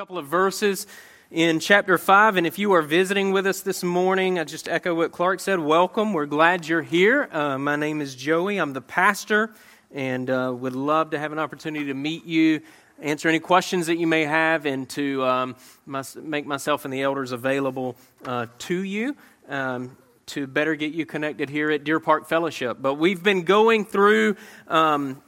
couple of verses in chapter 5. And if you are visiting with us this morning, I just echo what Clark said. Welcome. We're glad you're here. Uh, my name is Joey. I'm the pastor and uh, would love to have an opportunity to meet you, answer any questions that you may have, and to um, make myself and the elders available uh, to you. Um, to better get you connected here at Deer Park Fellowship. But we've been going through um,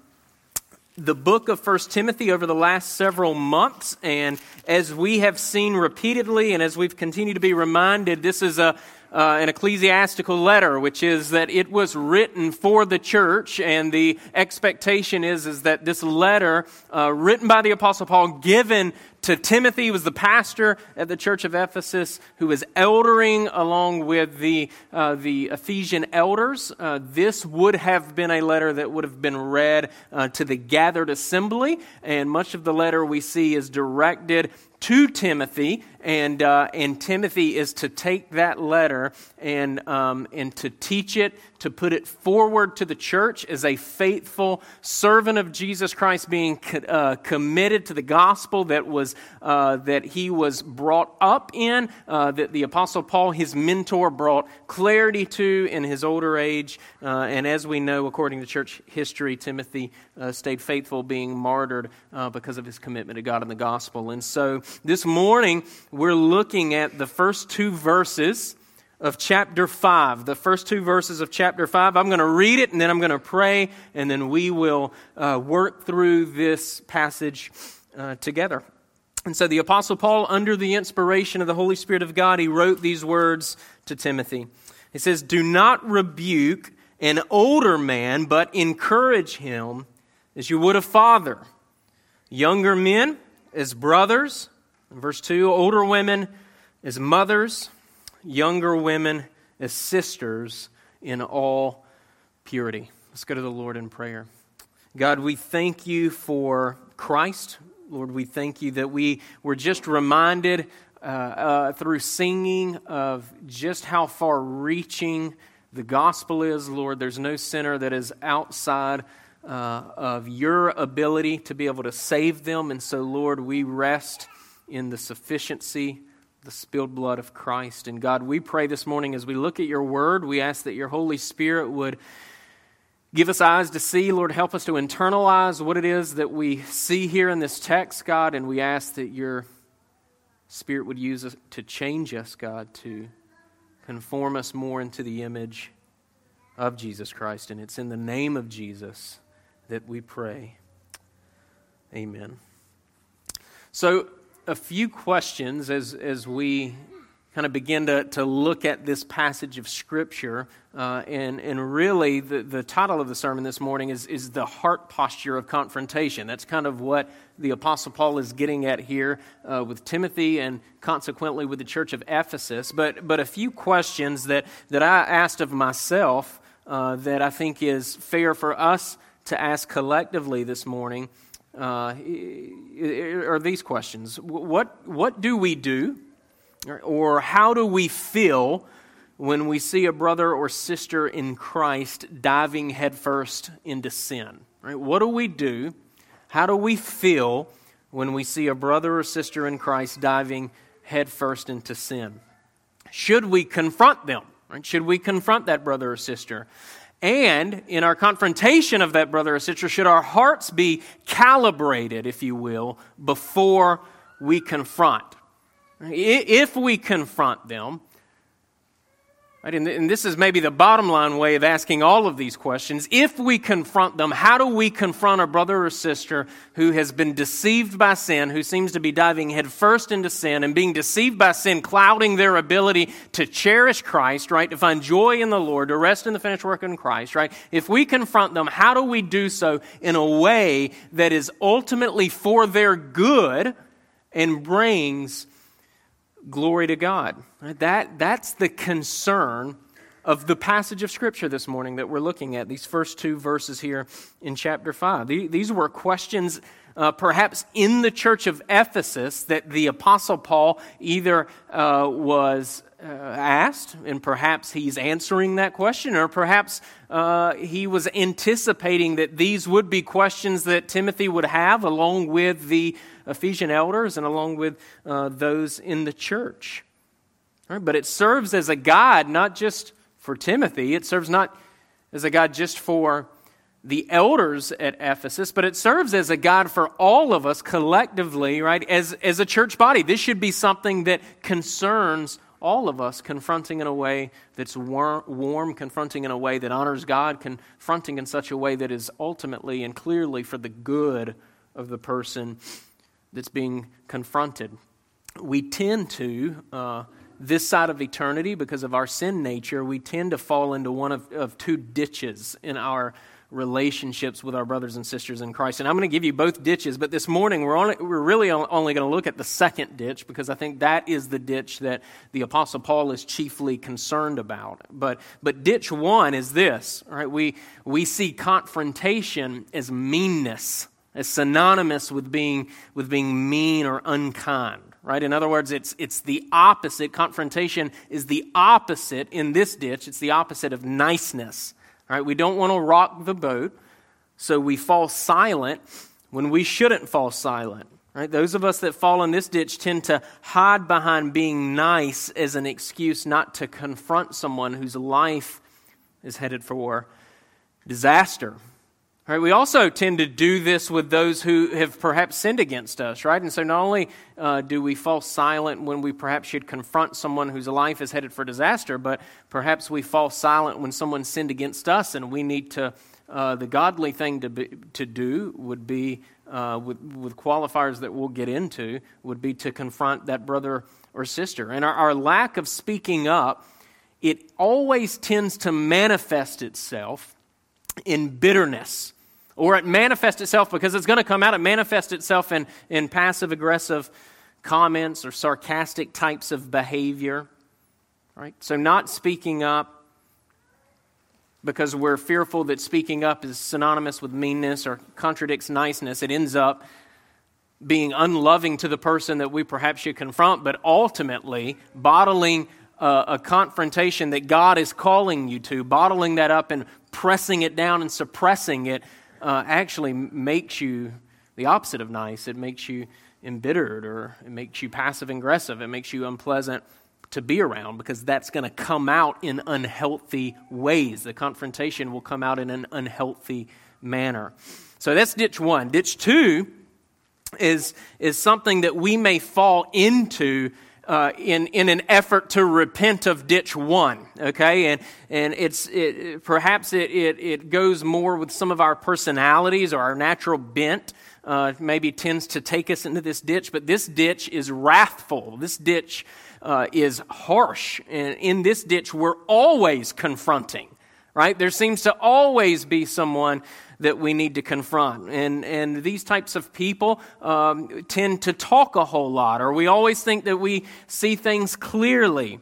the book of First Timothy over the last several months. And as we have seen repeatedly, and as we've continued to be reminded, this is a uh, an ecclesiastical letter, which is that it was written for the church, and the expectation is, is that this letter, uh, written by the Apostle Paul, given to Timothy, was the pastor at the church of Ephesus, who was eldering along with the, uh, the Ephesian elders. Uh, this would have been a letter that would have been read uh, to the gathered assembly, and much of the letter we see is directed to Timothy, and, uh, and Timothy is to take that letter and, um, and to teach it, to put it forward to the church as a faithful servant of Jesus Christ, being uh, committed to the gospel that, was, uh, that he was brought up in, uh, that the Apostle Paul, his mentor, brought clarity to in his older age. Uh, and as we know, according to church history, Timothy uh, stayed faithful, being martyred because of his commitment to God and the gospel. And so this morning, we're looking at the first two verses of chapter 5. The first two verses of chapter 5. I'm going to read it and then I'm going to pray, and then we will uh, work through this passage uh, together. And so the Apostle Paul, under the inspiration of the Holy Spirit of God, he wrote these words to Timothy. He says, Do not rebuke an older man, but encourage him as you would a father. Younger men as brothers verse 2 older women as mothers, younger women as sisters in all purity. Let's go to the Lord in prayer. God, we thank you for Christ. Lord, we thank you that we were just reminded uh, uh, through singing of just how far reaching the gospel is. Lord, there's no sinner that is outside uh, of your ability to be able to save them. And so, Lord, we rest in the sufficiency, the spilled blood of Christ. And God, we pray this morning as we look at your word, we ask that your Holy Spirit would give us eyes to see. Lord, help us to internalize what it is that we see here in this text, God, and we ask that your Spirit would use us to change us, God, to conform us more into the image of Jesus Christ. And it's in the name of Jesus that we pray. Amen. So, a few questions as, as we kind of begin to, to look at this passage of Scripture. Uh, and, and really, the, the title of the sermon this morning is, is The Heart Posture of Confrontation. That's kind of what the Apostle Paul is getting at here uh, with Timothy and consequently with the church of Ephesus. But, but a few questions that, that I asked of myself uh, that I think is fair for us to ask collectively this morning uh, are these questions what, what do we do, or how do we feel when we see a brother or sister in Christ diving headfirst into sin? Right? What do we do? How do we feel when we see a brother or sister in Christ diving headfirst into sin? Should we confront them? Should we confront that brother or sister? And in our confrontation of that brother or sister, should our hearts be calibrated, if you will, before we confront? If we confront them, Right? And, and this is maybe the bottom line way of asking all of these questions. If we confront them, how do we confront a brother or sister who has been deceived by sin, who seems to be diving headfirst into sin and being deceived by sin, clouding their ability to cherish Christ, right? To find joy in the Lord, to rest in the finished work in Christ, right? If we confront them, how do we do so in a way that is ultimately for their good and brings glory to God. That, that's the concern of the passage of Scripture this morning that we're looking at, these first two verses here in chapter 5. These were questions uh, perhaps in the church of Ephesus, that the Apostle Paul either uh, was uh, asked, and perhaps he's answering that question, or perhaps uh, he was anticipating that these would be questions that Timothy would have along with the Ephesian elders and along with uh, those in the church. Right? But it serves as a guide, not just for Timothy, it serves not as a guide just for the elders at Ephesus, but it serves as a guide for all of us collectively, right, as, as a church body. This should be something that concerns all of us, confronting in a way that's warm, warm, confronting in a way that honors God, confronting in such a way that is ultimately and clearly for the good of the person that's being confronted. We tend to. Uh, this side of eternity, because of our sin nature, we tend to fall into one of, of two ditches in our relationships with our brothers and sisters in Christ. And I'm going to give you both ditches, but this morning we're, only, we're really only going to look at the second ditch because I think that is the ditch that the Apostle Paul is chiefly concerned about. But, but ditch one is this, right? We, we see confrontation as meanness, as synonymous with being, with being mean or unkind right? In other words, it's, it's the opposite. Confrontation is the opposite in this ditch. It's the opposite of niceness. Right? We don't want to rock the boat, so we fall silent when we shouldn't fall silent. Right? Those of us that fall in this ditch tend to hide behind being nice as an excuse not to confront someone whose life is headed for disaster. Right, we also tend to do this with those who have perhaps sinned against us, right? And so not only uh, do we fall silent when we perhaps should confront someone whose life is headed for disaster, but perhaps we fall silent when someone sinned against us and we need to, uh, the godly thing to, be, to do would be, uh, with, with qualifiers that we'll get into, would be to confront that brother or sister. And our, our lack of speaking up, it always tends to manifest itself in bitterness. Or it manifests itself because it's going to come out, it manifests itself in, in passive aggressive comments or sarcastic types of behavior. Right? So, not speaking up because we're fearful that speaking up is synonymous with meanness or contradicts niceness, it ends up being unloving to the person that we perhaps should confront, but ultimately bottling a, a confrontation that God is calling you to, bottling that up and pressing it down and suppressing it uh, actually makes you the opposite of nice. It makes you embittered or it makes you passive aggressive. It makes you unpleasant to be around because that's going to come out in unhealthy ways. The confrontation will come out in an unhealthy manner. So that's ditch one. Ditch two is, is something that we may fall into uh, in, in an effort to repent of ditch one, okay? And, and it's, it, perhaps it, it, it goes more with some of our personalities or our natural bent, uh, maybe tends to take us into this ditch, but this ditch is wrathful. This ditch uh, is harsh. And in this ditch, we're always confronting, right? There seems to always be someone that we need to confront. And, and these types of people um, tend to talk a whole lot, or we always think that we see things clearly.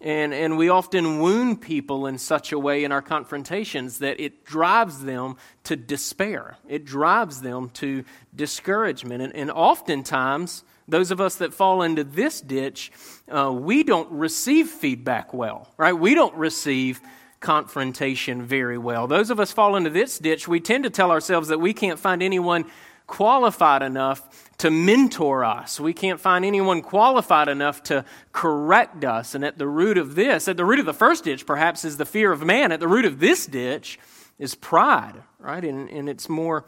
And, and we often wound people in such a way in our confrontations that it drives them to despair. It drives them to discouragement. And, and oftentimes, those of us that fall into this ditch, uh, we don't receive feedback well, right? We don't receive confrontation very well. Those of us fall into this ditch, we tend to tell ourselves that we can't find anyone qualified enough to mentor us. We can't find anyone qualified enough to correct us. And at the root of this, at the root of the first ditch, perhaps, is the fear of man. At the root of this ditch is pride, right? And, and it's more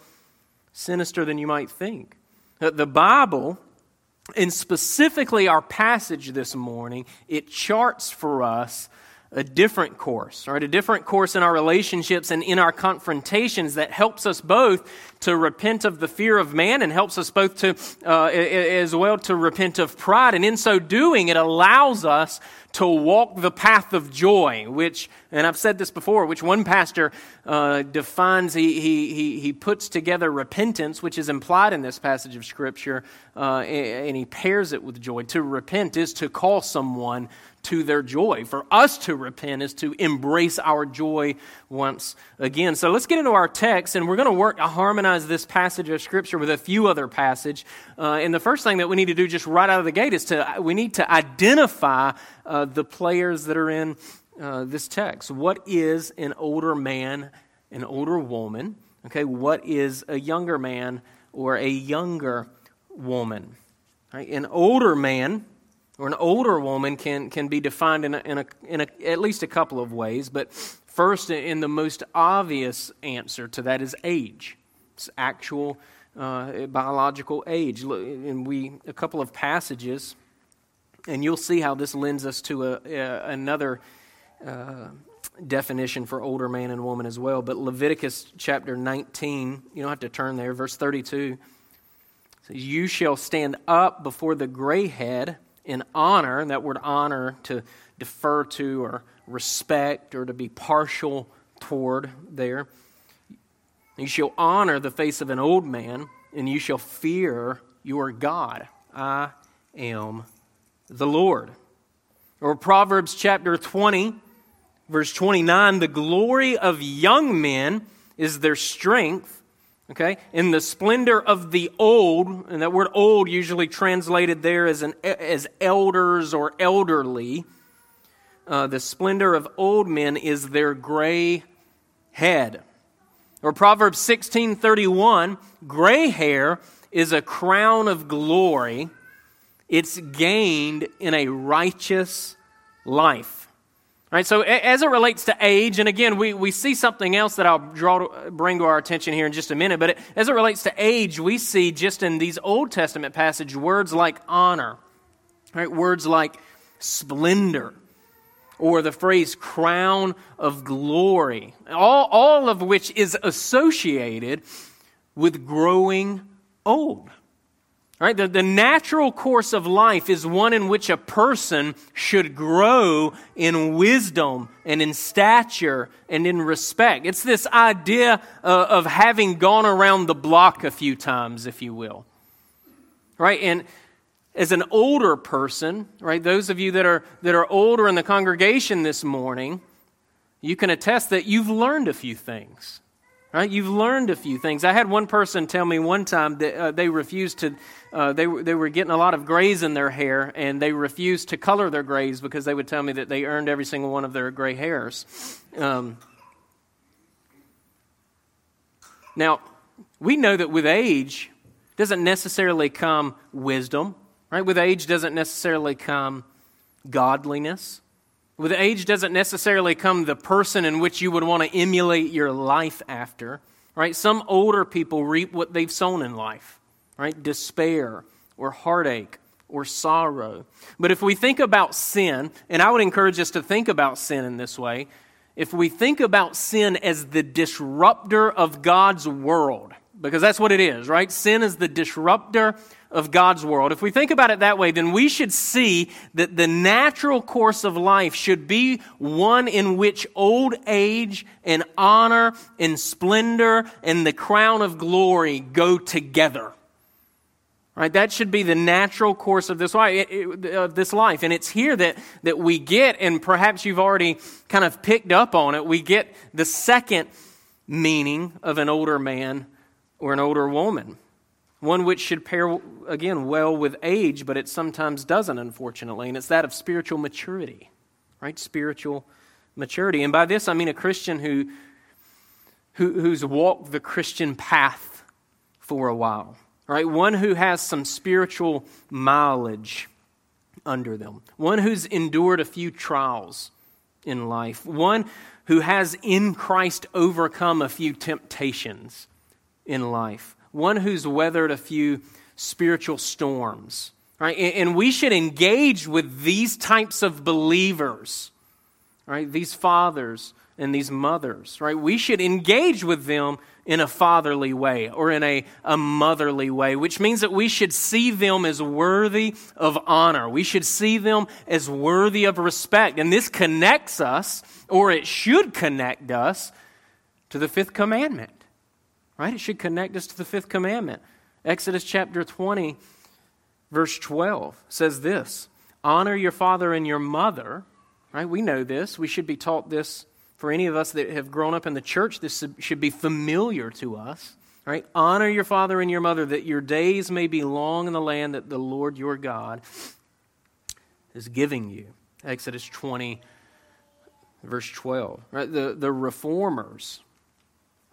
sinister than you might think. Uh, the Bible, and specifically our passage this morning, it charts for us a different course, right? A different course in our relationships and in our confrontations that helps us both to repent of the fear of man and helps us both to, uh, as well, to repent of pride. And in so doing, it allows us to walk the path of joy, which, and I've said this before, which one pastor uh, defines, he, he, he puts together repentance, which is implied in this passage of Scripture, uh, and he pairs it with joy. To repent is to call someone to their joy. For us to repent is to embrace our joy once again. So let's get into our text, and we're going to work a harmonized harmonize this passage of Scripture with a few other passage. Uh, and the first thing that we need to do just right out of the gate is to we need to identify uh, the players that are in uh, this text. What is an older man, an older woman? Okay, what is a younger man or a younger woman? Right? An older man or an older woman can, can be defined in, a, in, a, in a, at least a couple of ways, but first, in the most obvious answer to that is age. It's actual uh, biological age. And we, a couple of passages, and you'll see how this lends us to a, a another uh, definition for older man and woman as well. But Leviticus chapter 19, you don't have to turn there, verse 32 says, You shall stand up before the gray head in honor, and that word honor to defer to or respect or to be partial toward there. You shall honor the face of an old man, and you shall fear your God. I am the Lord. Or Proverbs chapter 20, verse 29 the glory of young men is their strength Okay? In the splendor of the old, and that word old usually translated there as, an, as elders or elderly, uh, the splendor of old men is their gray head. Or Proverbs 16:31, gray hair is a crown of glory. It's gained in a righteous life. Right, so as it relates to age, and again, we, we see something else that I'll draw bring to our attention here in just a minute, but it, as it relates to age, we see just in these Old Testament passages words like honor, right, words like splendor, or the phrase crown of glory, all, all of which is associated with growing old. Right? The, the natural course of life is one in which a person should grow in wisdom and in stature and in respect. It's this idea uh, of having gone around the block a few times, if you will. Right? And as an older person, right, those of you that are, that are older in the congregation this morning, you can attest that you've learned a few things. Right? You've learned a few things. I had one person tell me one time that uh, they refused to, uh, they, they were getting a lot of grays in their hair, and they refused to color their grays because they would tell me that they earned every single one of their gray hairs. Um, now, we know that with age doesn't necessarily come wisdom, right? With age doesn't necessarily come godliness. With age doesn't necessarily come the person in which you would want to emulate your life after, right? Some older people reap what they've sown in life, right? Despair or heartache or sorrow. But if we think about sin, and I would encourage us to think about sin in this way, if we think about sin as the disruptor of God's world, because that's what it is, right? Sin is the disruptor of God's world. If we think about it that way, then we should see that the natural course of life should be one in which old age and honor and splendor and the crown of glory go together. Right? That should be the natural course of this life, of this life. And it's here that, that we get, and perhaps you've already kind of picked up on it, we get the second meaning of an older man or an older woman one which should pair, again, well with age, but it sometimes doesn't, unfortunately, and it's that of spiritual maturity, right? Spiritual maturity. And by this, I mean a Christian who, who who's walked the Christian path for a while, right? One who has some spiritual mileage under them, one who's endured a few trials in life, one who has in Christ overcome a few temptations in life one who's weathered a few spiritual storms. Right? And we should engage with these types of believers, right? These fathers and these mothers, right? We should engage with them in a fatherly way or in a, a motherly way, which means that we should see them as worthy of honor. We should see them as worthy of respect. And this connects us, or it should connect us, to the fifth commandment. Right? It should connect us to the fifth commandment. Exodus chapter 20, verse 12 says this Honor your father and your mother. Right? We know this. We should be taught this for any of us that have grown up in the church. This should be familiar to us. Right? Honor your father and your mother that your days may be long in the land that the Lord your God is giving you. Exodus 20, verse 12. Right? The, the reformers,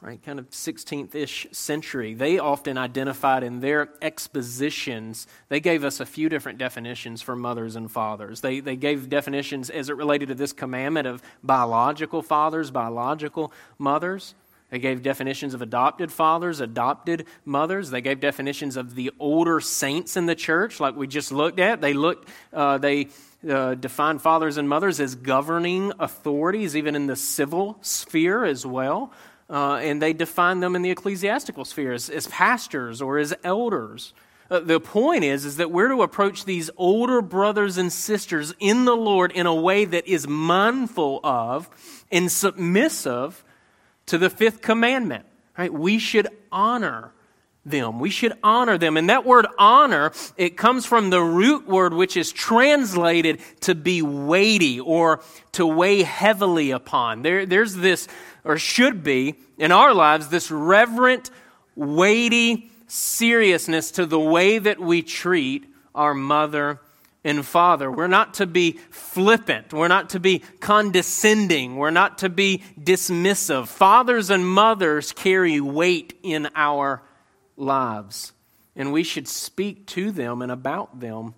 right, kind of 16th ish century, they often identified in their expositions, they gave us a few different definitions for mothers and fathers. They, they gave definitions as it related to this commandment of biological fathers, biological mothers. They gave definitions of adopted fathers, adopted mothers. They gave definitions of the older saints in the church, like we just looked at. They looked, uh, they uh, defined fathers and mothers as governing authorities, even in the civil sphere as well. Uh, and they define them in the ecclesiastical sphere as, as pastors or as elders. Uh, the point is, is that we're to approach these older brothers and sisters in the Lord in a way that is mindful of and submissive to the fifth commandment. Right? We should honor them. We should honor them. And that word honor, it comes from the root word which is translated to be weighty or to weigh heavily upon. There, there's this, or should be, in our lives, this reverent, weighty seriousness to the way that we treat our mother and father. We're not to be flippant. We're not to be condescending. We're not to be dismissive. Fathers and mothers carry weight in our lives, and we should speak to them and about them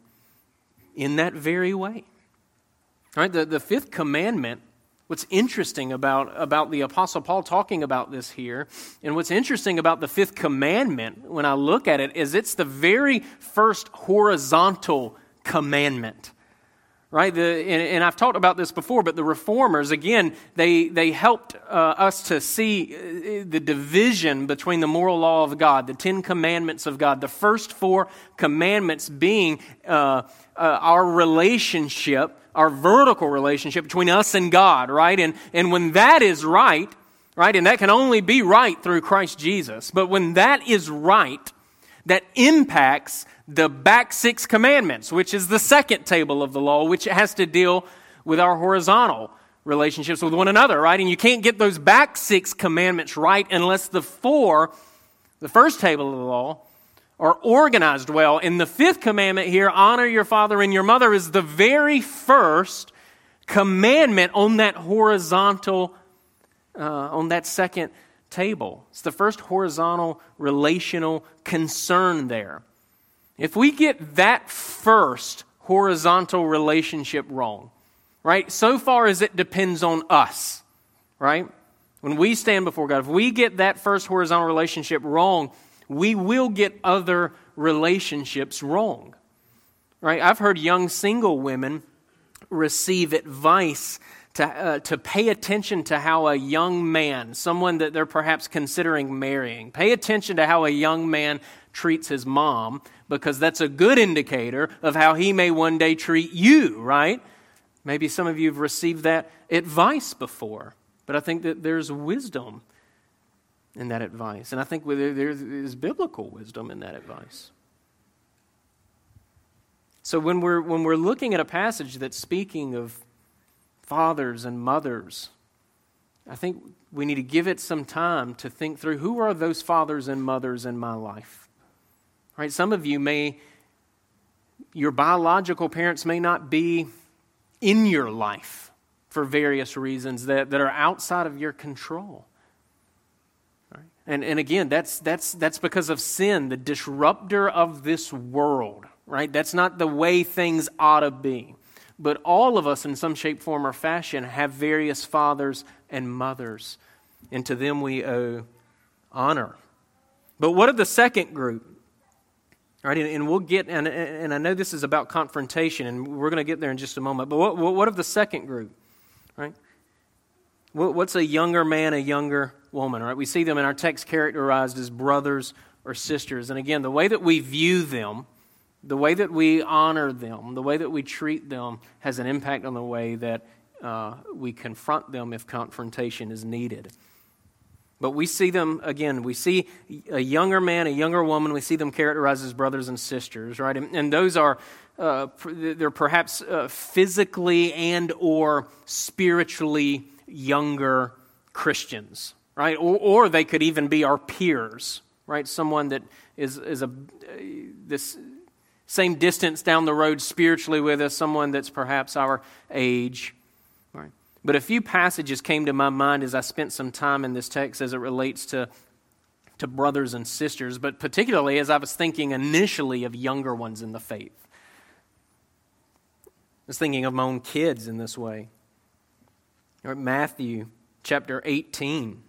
in that very way. All right, the, the fifth commandment, what's interesting about, about the Apostle Paul talking about this here, and what's interesting about the fifth commandment when I look at it, is it's the very first horizontal commandment right? The, and, and, I've talked about this before, but the reformers, again, they, they helped uh, us to see uh, the division between the moral law of God, the Ten Commandments of God, the first four commandments being uh, uh, our relationship, our vertical relationship between us and God, right? And, and when that is right, right, and that can only be right through Christ Jesus, but when that is right, that impacts the back six commandments, which is the second table of the law, which has to deal with our horizontal relationships with one another, right? And you can't get those back six commandments right unless the four, the first table of the law, are organized well. And the fifth commandment here, honor your father and your mother, is the very first commandment on that horizontal, uh, on that second table. It's the first horizontal relational concern there. If we get that first horizontal relationship wrong, right, so far as it depends on us, right? When we stand before God, if we get that first horizontal relationship wrong, we will get other relationships wrong. Right? I've heard young single women receive advice to, uh, to pay attention to how a young man, someone that they're perhaps considering marrying, pay attention to how a young man treats his mom because that's a good indicator of how he may one day treat you, right? Maybe some of you have received that advice before, but I think that there's wisdom in that advice. And I think there is biblical wisdom in that advice. So when we're, when we're looking at a passage that's speaking of fathers and mothers, I think we need to give it some time to think through who are those fathers and mothers in my life? Right? Some of you may, your biological parents may not be in your life for various reasons that, that are outside of your control. Right? And, and again, that's, that's, that's because of sin, the disruptor of this world. Right? That's not the way things ought to be. But all of us, in some shape, form, or fashion, have various fathers and mothers, and to them we owe honor. But what of the second group? Right, and, we'll get, and, and I know this is about confrontation, and we're going to get there in just a moment. But what, what of the second group? Right? What, what's a younger man, a younger woman? Right? We see them in our text characterized as brothers or sisters. And again, the way that we view them, the way that we honor them, the way that we treat them has an impact on the way that uh, we confront them if confrontation is needed. But we see them, again, we see a younger man, a younger woman, we see them characterized as brothers and sisters, right? And, and those are, uh, they're perhaps uh, physically and or spiritually younger Christians, right? Or, or they could even be our peers, right? Someone that is, is a, this same distance down the road spiritually with us, someone that's perhaps our age. Right? But a few passages came to my mind as I spent some time in this text as it relates to, to brothers and sisters, but particularly as I was thinking initially of younger ones in the faith. I was thinking of my own kids in this way. Right, Matthew chapter 18,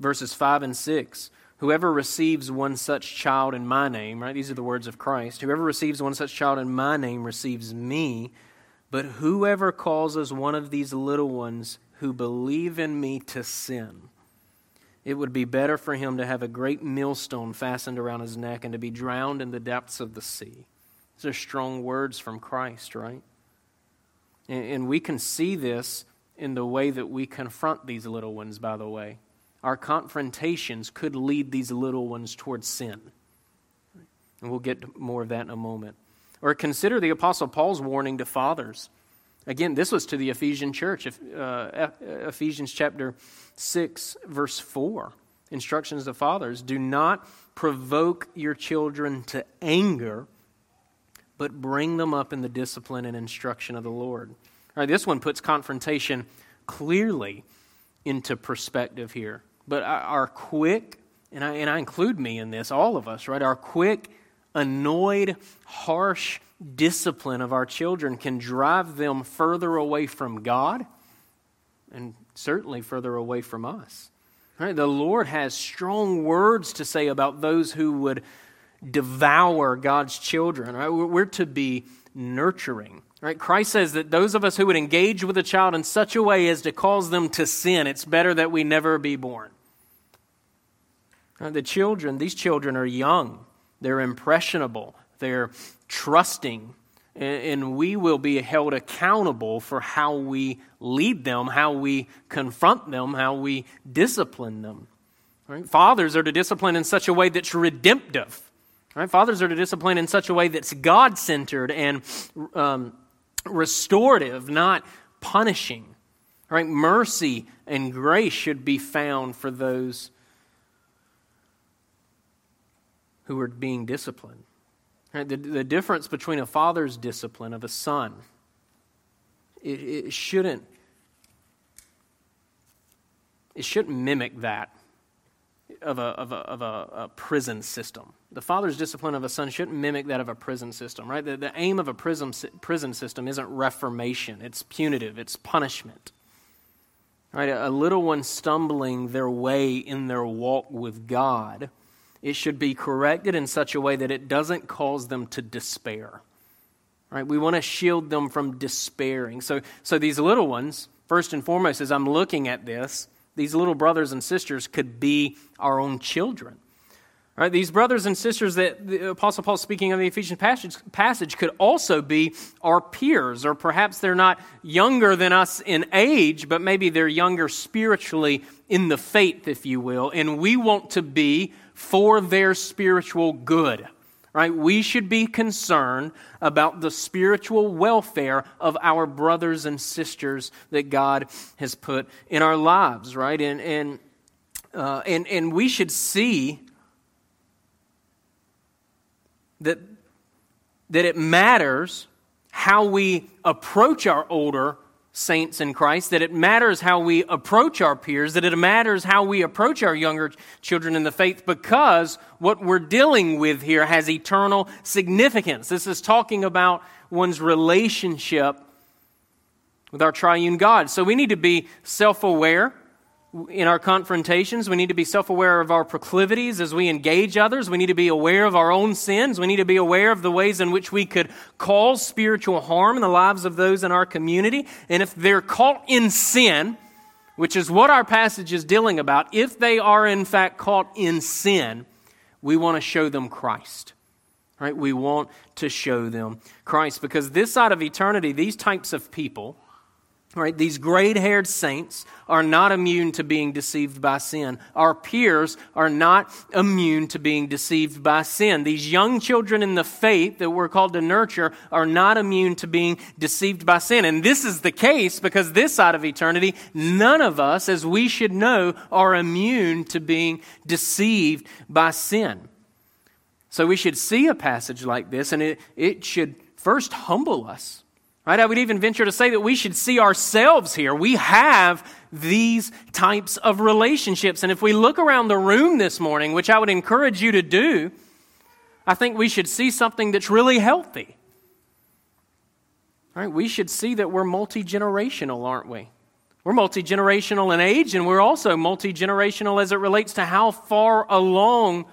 verses 5 and 6. Whoever receives one such child in my name, right? These are the words of Christ. Whoever receives one such child in my name receives me. But whoever causes one of these little ones who believe in me to sin, it would be better for him to have a great millstone fastened around his neck and to be drowned in the depths of the sea. These are strong words from Christ, right? And, and we can see this in the way that we confront these little ones, by the way our confrontations could lead these little ones towards sin. And we'll get more of that in a moment. Or consider the Apostle Paul's warning to fathers. Again, this was to the Ephesian church, uh, Ephesians chapter 6, verse 4. Instructions to fathers do not provoke your children to anger, but bring them up in the discipline and instruction of the Lord. All right, this one puts confrontation clearly into perspective here. But our quick, and I, and I include me in this, all of us, right? Our quick, annoyed, harsh discipline of our children can drive them further away from God and certainly further away from us. Right? The Lord has strong words to say about those who would devour God's children. Right? We're to be nurturing. Right? Christ says that those of us who would engage with a child in such a way as to cause them to sin, it's better that we never be born. The children, these children are young, they're impressionable, they're trusting, and we will be held accountable for how we lead them, how we confront them, how we discipline them. Right? Fathers are to discipline in such a way that's redemptive. Right? Fathers are to discipline in such a way that's God centered and um, restorative, not punishing. Right? Mercy and grace should be found for those who are being disciplined. Right? The, the difference between a father's discipline of a son, it, it shouldn't it shouldn't mimic that of a, of a, of a, a, prison system. The father's discipline of a son shouldn't mimic that of a prison system, right? The, the aim of a prison, prison system isn't reformation, it's punitive, it's punishment. Right? A, a little one stumbling their way in their walk with God, it should be corrected in such a way that it doesn't cause them to despair. Right? We want to shield them from despairing. So, so these little ones, first and foremost, as I'm looking at this, these little brothers and sisters could be our own children. Right, these brothers and sisters that the Apostle Paul speaking of the Ephesians passage, passage could also be our peers, or perhaps they're not younger than us in age, but maybe they're younger spiritually in the faith, if you will, and we want to be for their spiritual good right? We should be concerned about the spiritual welfare of our brothers and sisters that God has put in our lives, right? And, and, uh, and, and we should see that, that it matters how we approach our older saints in Christ, that it matters how we approach our peers, that it matters how we approach our younger children in the faith because what we're dealing with here has eternal significance. This is talking about one's relationship with our triune God. So we need to be self aware in our confrontations. We need to be self aware of our proclivities as we engage others. We need to be aware of our own sins. We need to be aware of the ways in which we could cause spiritual harm in the lives of those in our community. And if they're caught in sin, which is what our passage is dealing about, if they are in fact caught in sin, we want to show them Christ. Right? We want to show them Christ because this side of eternity, these types of people, Right, these gray haired saints are not immune to being deceived by sin. Our peers are not immune to being deceived by sin. These young children in the faith that we're called to nurture are not immune to being deceived by sin. And this is the case because this side of eternity, none of us, as we should know, are immune to being deceived by sin. So we should see a passage like this and it, it should first humble us Right? I would even venture to say that we should see ourselves here. We have these types of relationships. And if we look around the room this morning, which I would encourage you to do, I think we should see something that's really healthy. Right? We should see that we're multi generational, aren't we? We're multi generational in age, and we're also multi generational as it relates to how far along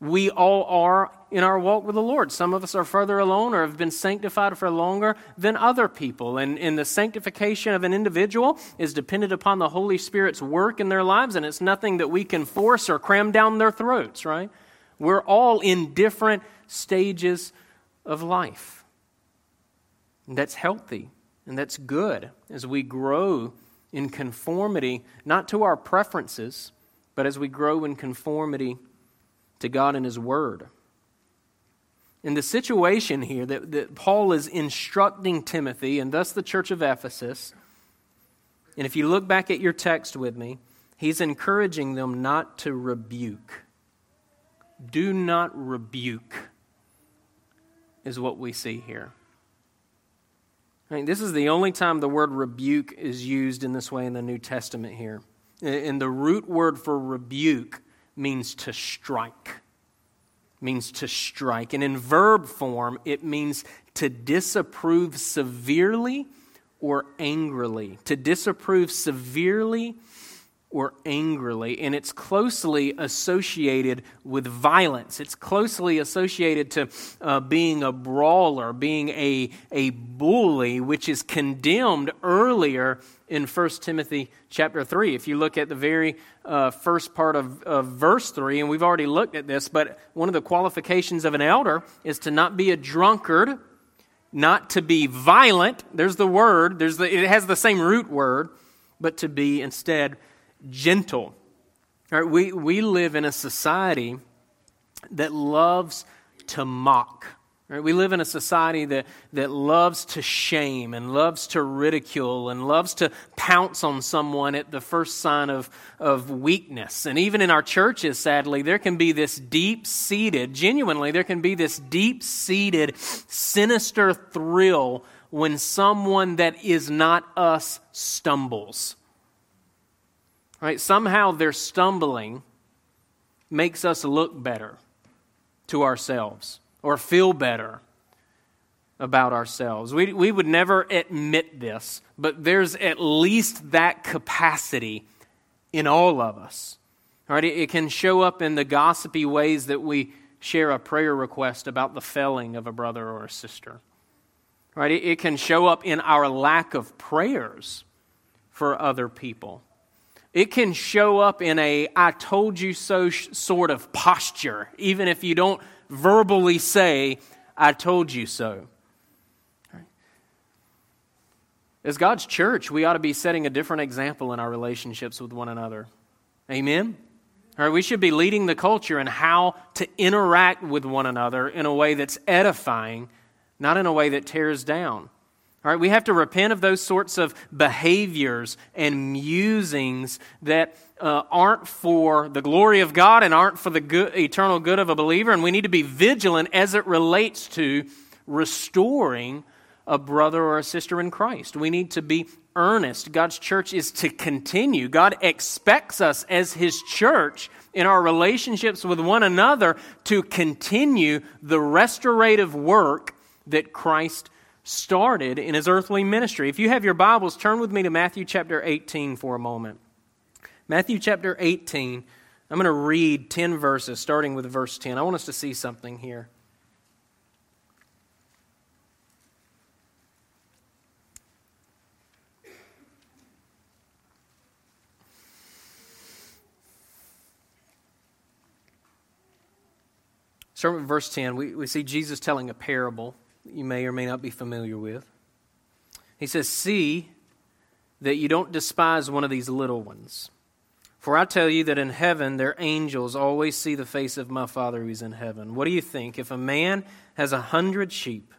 we all are in our walk with the Lord. Some of us are further along or have been sanctified for longer than other people. And, and the sanctification of an individual is dependent upon the Holy Spirit's work in their lives, and it's nothing that we can force or cram down their throats, right? We're all in different stages of life. And that's healthy and that's good as we grow in conformity, not to our preferences, but as we grow in conformity to God and His Word. In the situation here that, that Paul is instructing Timothy and thus the church of Ephesus, and if you look back at your text with me, he's encouraging them not to rebuke. Do not rebuke, is what we see here. I mean, this is the only time the word rebuke is used in this way in the New Testament here. And the root word for rebuke means to strike. Means to strike. And in verb form, it means to disapprove severely or angrily. To disapprove severely or angrily. And it's closely associated with violence. It's closely associated to uh, being a brawler, being a, a bully, which is condemned earlier in 1 Timothy chapter 3. If you look at the very uh, first part of, of verse 3, and we've already looked at this, but one of the qualifications of an elder is to not be a drunkard, not to be violent. There's the word, there's the, it has the same root word, but to be instead gentle. Right, we, we live in a society that loves to mock. Right? We live in a society that, that loves to shame and loves to ridicule and loves to pounce on someone at the first sign of, of weakness. And even in our churches, sadly, there can be this deep seated, genuinely, there can be this deep seated, sinister thrill when someone that is not us stumbles. Right? Somehow their stumbling makes us look better to ourselves or feel better about ourselves. We, we would never admit this, but there's at least that capacity in all of us. Right? It, can show up in the gossipy ways that we share a prayer request about the failing of a brother or a sister. Right? It can show up in our lack of prayers for other people. It can show up in a I told you so sort of posture, even if you don't verbally say, I told you so. As God's church, we ought to be setting a different example in our relationships with one another. Amen? All right, we should be leading the culture in how to interact with one another in a way that's edifying, not in a way that tears down. All right, we have to repent of those sorts of behaviors and musings that uh, aren't for the glory of God and aren't for the good, eternal good of a believer. And we need to be vigilant as it relates to restoring a brother or a sister in Christ. We need to be earnest. God's church is to continue. God expects us as His church in our relationships with one another to continue the restorative work that Christ started in his earthly ministry. If you have your Bibles, turn with me to Matthew chapter 18 for a moment. Matthew chapter 18, I'm going to read 10 verses, starting with verse 10. I want us to see something here. Starting with verse 10, we, we see Jesus telling a parable you may or may not be familiar with. He says, See, that you don't despise one of these little ones. For I tell you that in heaven their angels always see the face of my Father who is in heaven. What do you think? If a man has a hundred sheep,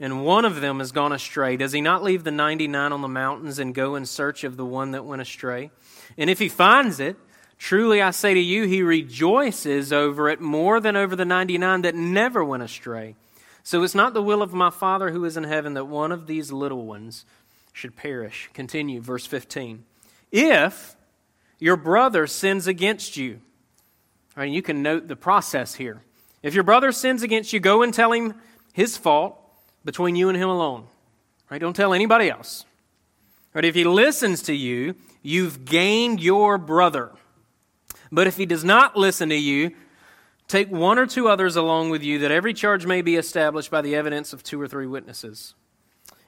and one of them has gone astray, does he not leave the 99 on the mountains and go in search of the one that went astray? And if he finds it, truly I say to you, he rejoices over it more than over the 99 that never went astray. So it's not the will of my Father who is in heaven that one of these little ones should perish. Continue, verse 15. If your brother sins against you, right, you can note the process here. If your brother sins against you, go and tell him his fault between you and him alone. Right? Don't tell anybody else. Right? If he listens to you, you've gained your brother. But if he does not listen to you, take one or two others along with you, that every charge may be established by the evidence of two or three witnesses.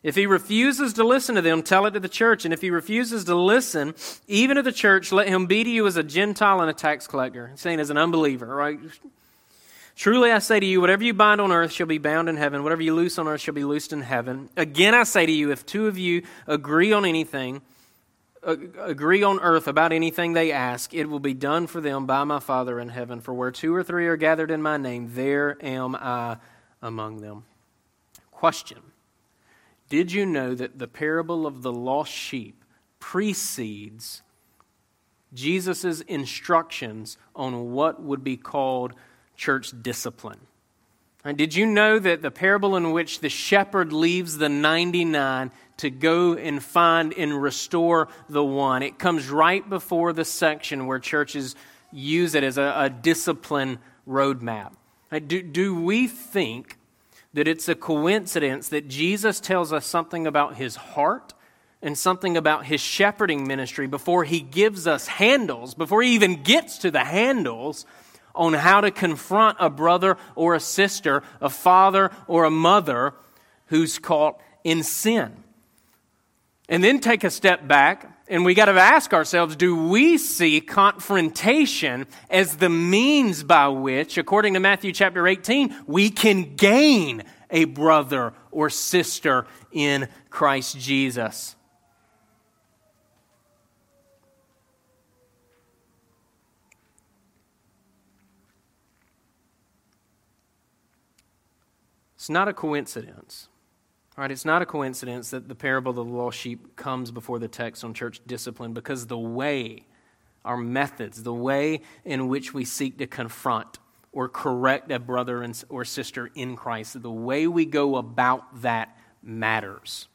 If he refuses to listen to them, tell it to the church. And if he refuses to listen, even to the church, let him be to you as a Gentile and a tax collector, saying as an unbeliever, right? Truly I say to you, whatever you bind on earth shall be bound in heaven, whatever you loose on earth shall be loosed in heaven. Again I say to you, if two of you agree on anything, agree on earth about anything they ask, it will be done for them by my Father in heaven. For where two or three are gathered in my name, there am I among them. Question Did you know that the parable of the lost sheep precedes Jesus' instructions on what would be called church discipline. And did you know that the parable in which the shepherd leaves the 99 to go and find and restore the one, it comes right before the section where churches use it as a, a discipline roadmap. Do, do we think that it's a coincidence that Jesus tells us something about his heart and something about his shepherding ministry before he gives us handles, before he even gets to the handles on how to confront a brother or a sister, a father or a mother who's caught in sin. And then take a step back and we got to ask ourselves do we see confrontation as the means by which, according to Matthew chapter 18, we can gain a brother or sister in Christ Jesus? It's not a coincidence. Right, it's not a coincidence that the parable of the lost sheep comes before the text on church discipline because the way, our methods, the way in which we seek to confront or correct a brother or sister in Christ, the way we go about that matters.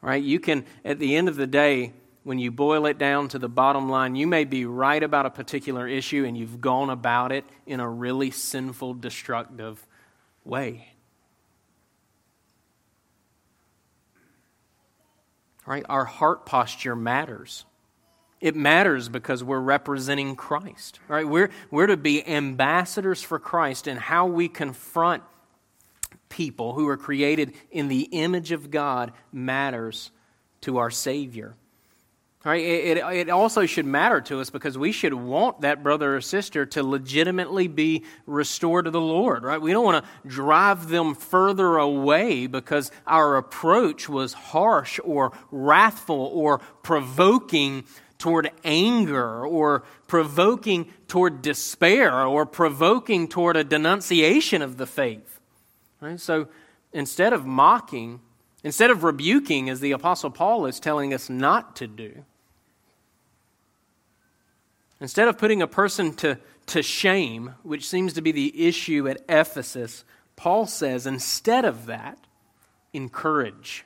Right? you can, at the end of the day, when you boil it down to the bottom line, you may be right about a particular issue and you've gone about it in a really sinful, destructive way. Right? Our heart posture matters. It matters because we're representing Christ. Right? We're, we're to be ambassadors for Christ and how we confront people who are created in the image of God matters to our Savior. Right? It, it, it, also should matter to us because we should want that brother or sister to legitimately be restored to the Lord. Right? We don't want to drive them further away because our approach was harsh or wrathful or provoking toward anger or provoking toward despair or provoking toward a denunciation of the faith. Right? So instead of mocking, instead of rebuking, as the Apostle Paul is telling us not to do, Instead of putting a person to, to shame, which seems to be the issue at Ephesus, Paul says instead of that, encourage.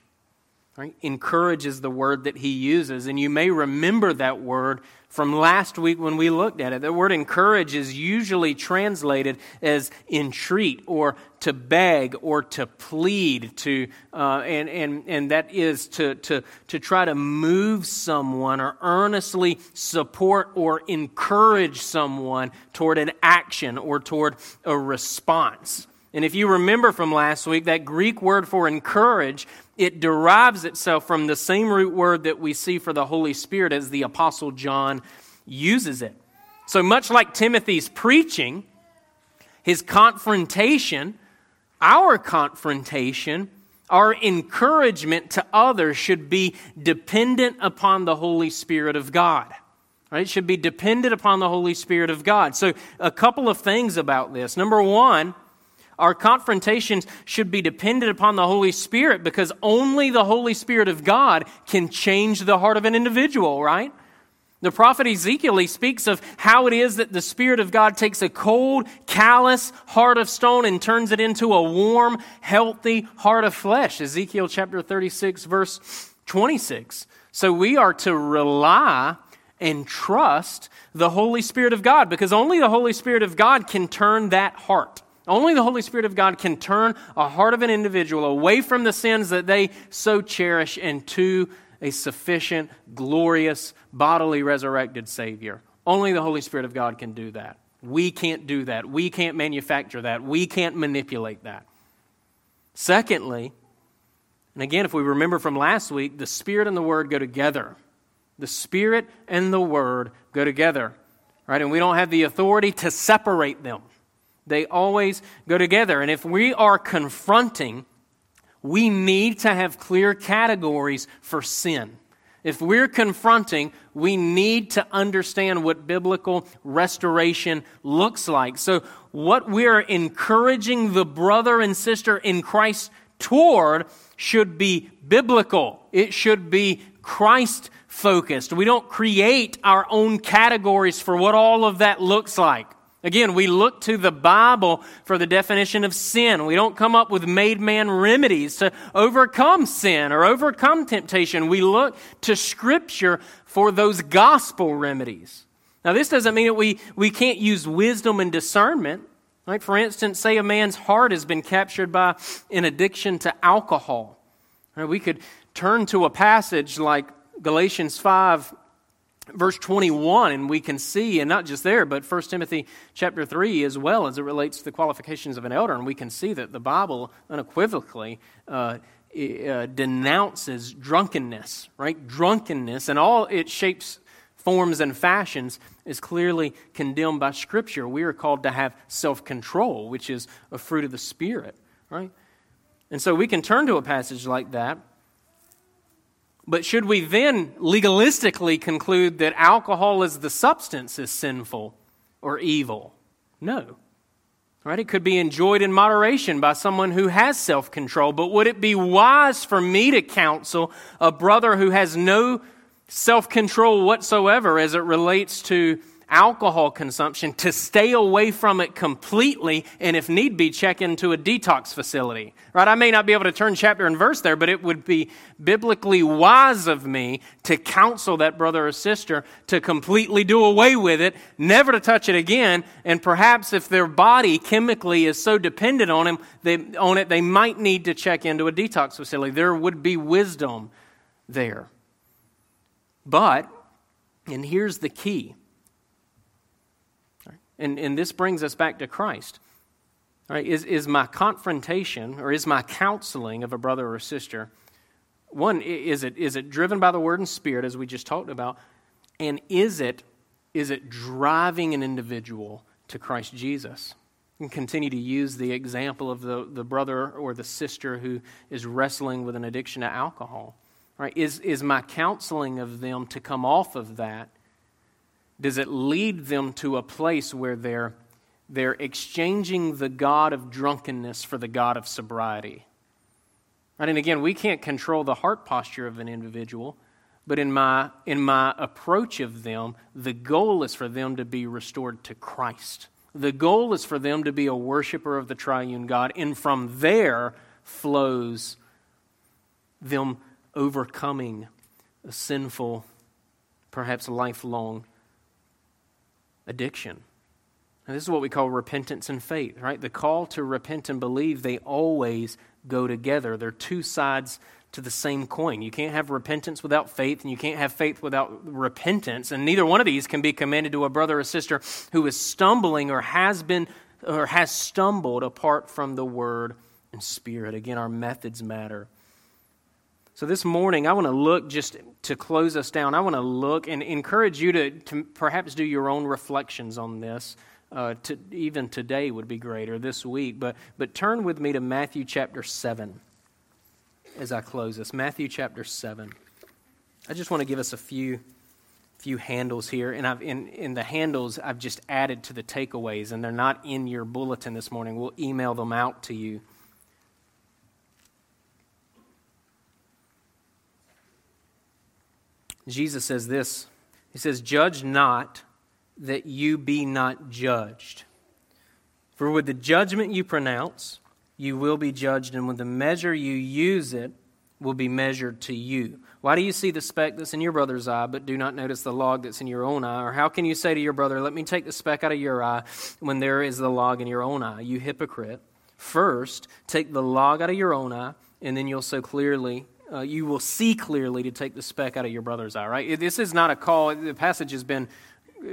Right? Encourage is the word that he uses. And you may remember that word from last week when we looked at it. The word encourage is usually translated as entreat or to beg or to plead, to, uh, and, and, and that is to, to, to try to move someone or earnestly support or encourage someone toward an action or toward a response. And if you remember from last week, that Greek word for encourage it derives itself from the same root word that we see for the Holy Spirit as the Apostle John uses it. So, much like Timothy's preaching, his confrontation, our confrontation Our encouragement to others should be dependent upon the Holy Spirit of God. Right? It should be dependent upon the Holy Spirit of God. So, a couple of things about this. Number one, our confrontations should be dependent upon the Holy Spirit because only the Holy Spirit of God can change the heart of an individual, right? The prophet Ezekiel he speaks of how it is that the Spirit of God takes a cold, callous heart of stone and turns it into a warm, healthy heart of flesh. Ezekiel chapter 36, verse 26. So we are to rely and trust the Holy Spirit of God because only the Holy Spirit of God can turn that heart. Only the Holy Spirit of God can turn a heart of an individual away from the sins that they so cherish and to a sufficient, glorious, bodily resurrected Savior. Only the Holy Spirit of God can do that. We can't do that. We can't manufacture that. We can't manipulate that. Secondly, and again, if we remember from last week, the Spirit and the Word go together. The Spirit and the Word go together, right? And we don't have the authority to separate them. They always go together. And if we are confronting, we need to have clear categories for sin. If we're confronting, we need to understand what biblical restoration looks like. So, what we're encouraging the brother and sister in Christ toward should be biblical. It should be Christ focused. We don't create our own categories for what all of that looks like. Again, we look to the Bible for the definition of sin. We don't come up with made man remedies to overcome sin or overcome temptation. We look to Scripture for those gospel remedies. Now, this doesn't mean that we, we can't use wisdom and discernment. Like, for instance, say a man's heart has been captured by an addiction to alcohol. We could turn to a passage like Galatians 5 verse 21 and we can see and not just there but 1 timothy chapter 3 as well as it relates to the qualifications of an elder. And we can see that the bible unequivocally uh, uh, denounces drunkenness right? Drunkenness and all its shapes forms and fashions is clearly condemned by scripture. We are called to have self-control which is a fruit of the spirit right? And so we can turn to a passage like that but should we then legalistically conclude that alcohol as the substance is sinful or evil? No. Right? It could be enjoyed in moderation by someone who has self control, but would it be wise for me to counsel a brother who has no self control whatsoever as it relates to alcohol consumption to stay away from it completely and if need be check into a detox facility. Right? I may not be able to turn chapter and verse there but it would be biblically wise of me to counsel that brother or sister to completely do away with it never to touch it again and perhaps if their body chemically is so dependent on him they, on it they might need to check into a detox facility. There would be wisdom there. But and here's the key and, and this brings us back to Christ. Is, is my confrontation or is my counseling of a brother or a sister, one, is it, is it driven by the word and spirit, as we just talked about? And is it, is it driving an individual to Christ Jesus? And continue to use the example of the, the brother or the sister who is wrestling with an addiction to alcohol. Right? Is, is my counseling of them to come off of that does it lead them to a place where they're, they're exchanging the God of drunkenness for the God of sobriety? Right? And again, we can't control the heart posture of an individual, but in my, in my approach of them, the goal is for them to be restored to Christ. The goal is for them to be a worshiper of the triune God, and from there flows them overcoming a sinful, perhaps lifelong addiction. And this is what we call repentance and faith, right? The call to repent and believe, they always go together. They're two sides to the same coin. You can't have repentance without faith, and you can't have faith without repentance. And neither one of these can be commended to a brother or sister who is stumbling or has been or has stumbled apart from the word and spirit. Again, our methods matter. So this morning, I want to look just to close us down. I want to look and encourage you to, to perhaps do your own reflections on this. Uh, to, even today would be great, or this week. But, but turn with me to Matthew chapter 7. as I close this. Matthew chapter 7. I just want to give us a few few handles here, and I've in, in the handles I've just added to the takeaways, and they're not in your bulletin this morning. We'll email them out to you. Jesus says this He says, Judge not that you be not judged. For with the judgment you pronounce, you will be judged, and with the measure you use it, will be measured to you. Why do you see the speck that's in your brother's eye, but do not notice the log that's in your own eye? Or how can you say to your brother, Let me take the speck out of your eye, when there is the log in your own eye? You hypocrite. First, take the log out of your own eye, and then you'll so clearly uh, you will see clearly to take the speck out of your brother's eye, right? This is not a call. The passage has been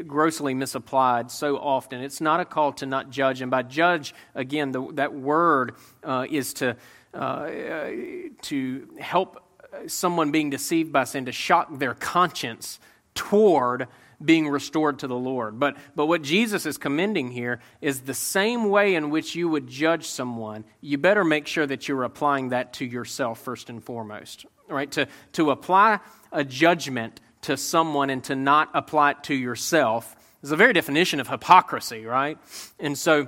grossly misapplied so often. It's not a call to not judge. And by judge, again, the, that word uh, is to, uh, to help someone being deceived by sin, to shock their conscience toward being restored to the Lord. But, but what Jesus is commending here is the same way in which you would judge someone, you better make sure that you're applying that to yourself first and foremost. Right? To, to apply a judgment to someone and to not apply it to yourself is a very definition of hypocrisy, right? And so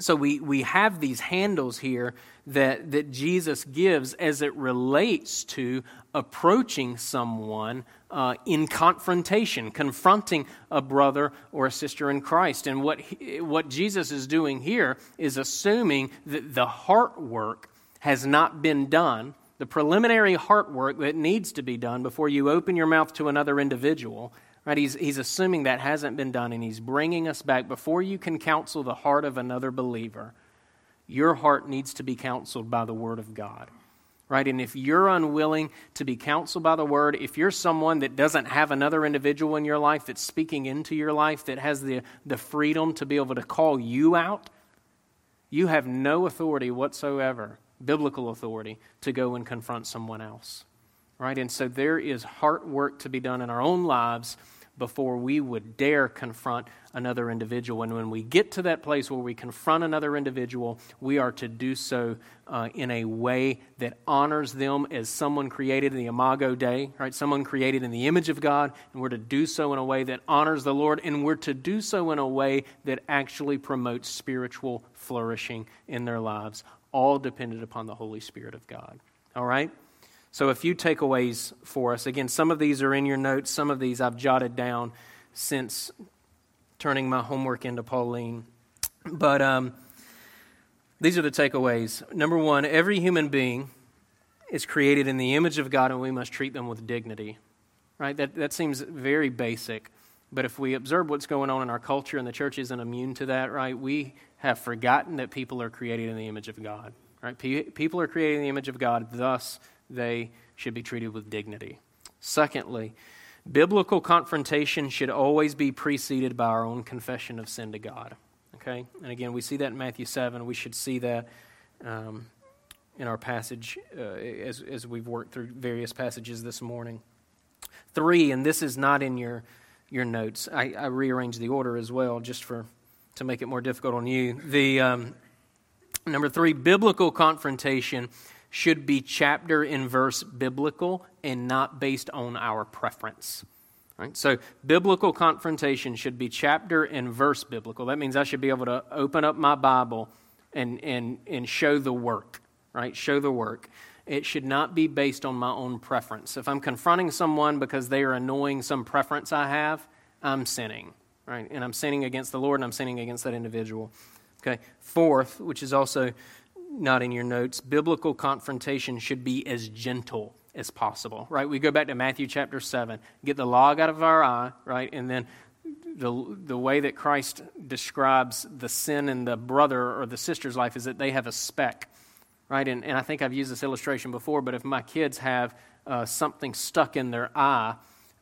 so we, we have these handles here that, that Jesus gives as it relates to approaching someone uh, in confrontation, confronting a brother or a sister in Christ. And what, he, what Jesus is doing here is assuming that the heart work has not been done, the preliminary heart work that needs to be done before you open your mouth to another individual Right? He's, he's assuming that hasn't been done, and he's bringing us back. Before you can counsel the heart of another believer, your heart needs to be counseled by the Word of God. Right? And if you're unwilling to be counseled by the Word, if you're someone that doesn't have another individual in your life that's speaking into your life, that has the, the freedom to be able to call you out, you have no authority whatsoever, biblical authority, to go and confront someone else. Right? And so there is heart work to be done in our own lives before we would dare confront another individual. And when we get to that place where we confront another individual, we are to do so uh, in a way that honors them as someone created in the Imago Dei, right? Someone created in the image of God, and we're to do so in a way that honors the Lord, and we're to do so in a way that actually promotes spiritual flourishing in their lives, all dependent upon the Holy Spirit of God. All right? So, a few takeaways for us. Again, some of these are in your notes, some of these I've jotted down since turning my homework into Pauline. But um, these are the takeaways. Number one, every human being is created in the image of God, and we must treat them with dignity. Right? That, that seems very basic. But if we observe what's going on in our culture, and the church isn't immune to that, right, we have forgotten that people are created in the image of God. Right? People are created in the image of God, thus, they should be treated with dignity. Secondly, biblical confrontation should always be preceded by our own confession of sin to God. Okay? And again, we see that in Matthew 7. We should see that um, in our passage uh, as, as we've worked through various passages this morning. Three, and this is not in your, your notes. I, I rearranged the order as well just for to make it more difficult on you. The um, number three, biblical confrontation should be chapter and verse biblical and not based on our preference. Right? So, biblical confrontation should be chapter and verse biblical. That means I should be able to open up my Bible and, and, and show the work, right? Show the work. It should not be based on my own preference. If I'm confronting someone because they are annoying some preference I have, I'm sinning, right? And I'm sinning against the Lord and I'm sinning against that individual. Okay. Fourth, which is also not in your notes, biblical confrontation should be as gentle as possible, right? We go back to Matthew chapter 7, get the log out of our eye, right? And then the, the way that Christ describes the sin in the brother or the sister's life is that they have a speck, right? And, and I think I've used this illustration before, but if my kids have uh, something stuck in their eye,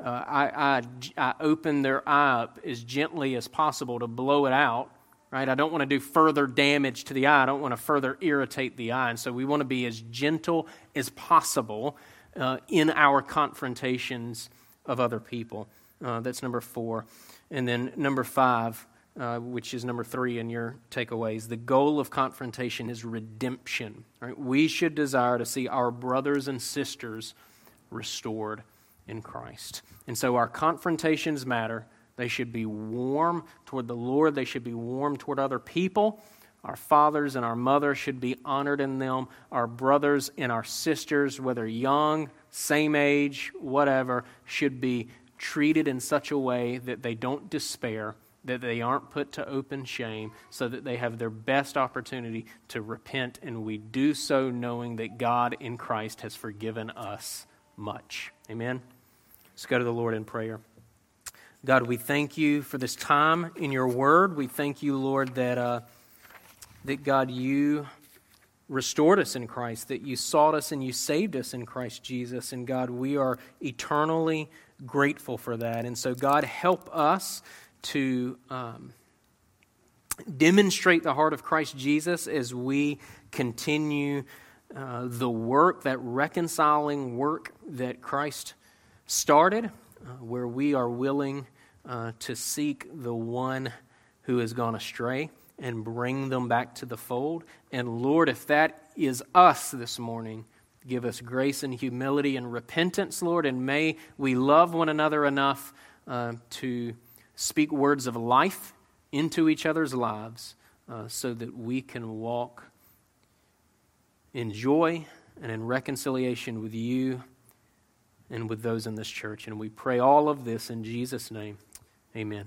uh, I, I, I open their eye up as gently as possible to blow it out right? I don't want to do further damage to the eye. I don't want to further irritate the eye. And so we want to be as gentle as possible uh, in our confrontations of other people. Uh, that's number four. And then number five, uh, which is number three in your takeaways. The goal of confrontation is redemption. Right? We should desire to see our brothers and sisters restored in Christ. And so our confrontations matter. They should be warm toward the Lord, they should be warm toward other people. Our fathers and our mothers should be honored in them. Our brothers and our sisters, whether young, same age, whatever, should be treated in such a way that they don't despair, that they aren't put to open shame, so that they have their best opportunity to repent. And we do so knowing that God in Christ has forgiven us much. Amen. Let's go to the Lord in prayer. God, we thank you for this time in your word. We thank you, Lord, that, uh, that God, you restored us in Christ, that you sought us and you saved us in Christ Jesus. And God, we are eternally grateful for that. And so, God, help us to um, demonstrate the heart of Christ Jesus as we continue uh, the work, that reconciling work that Christ started, where we are willing uh, to seek the one who has gone astray and bring them back to the fold. And Lord, if that is us this morning, give us grace and humility and repentance, Lord, and may we love one another enough uh, to speak words of life into each other's lives uh, so that we can walk in joy and in reconciliation with you and with those in this church. And we pray all of this in Jesus' name. Amen.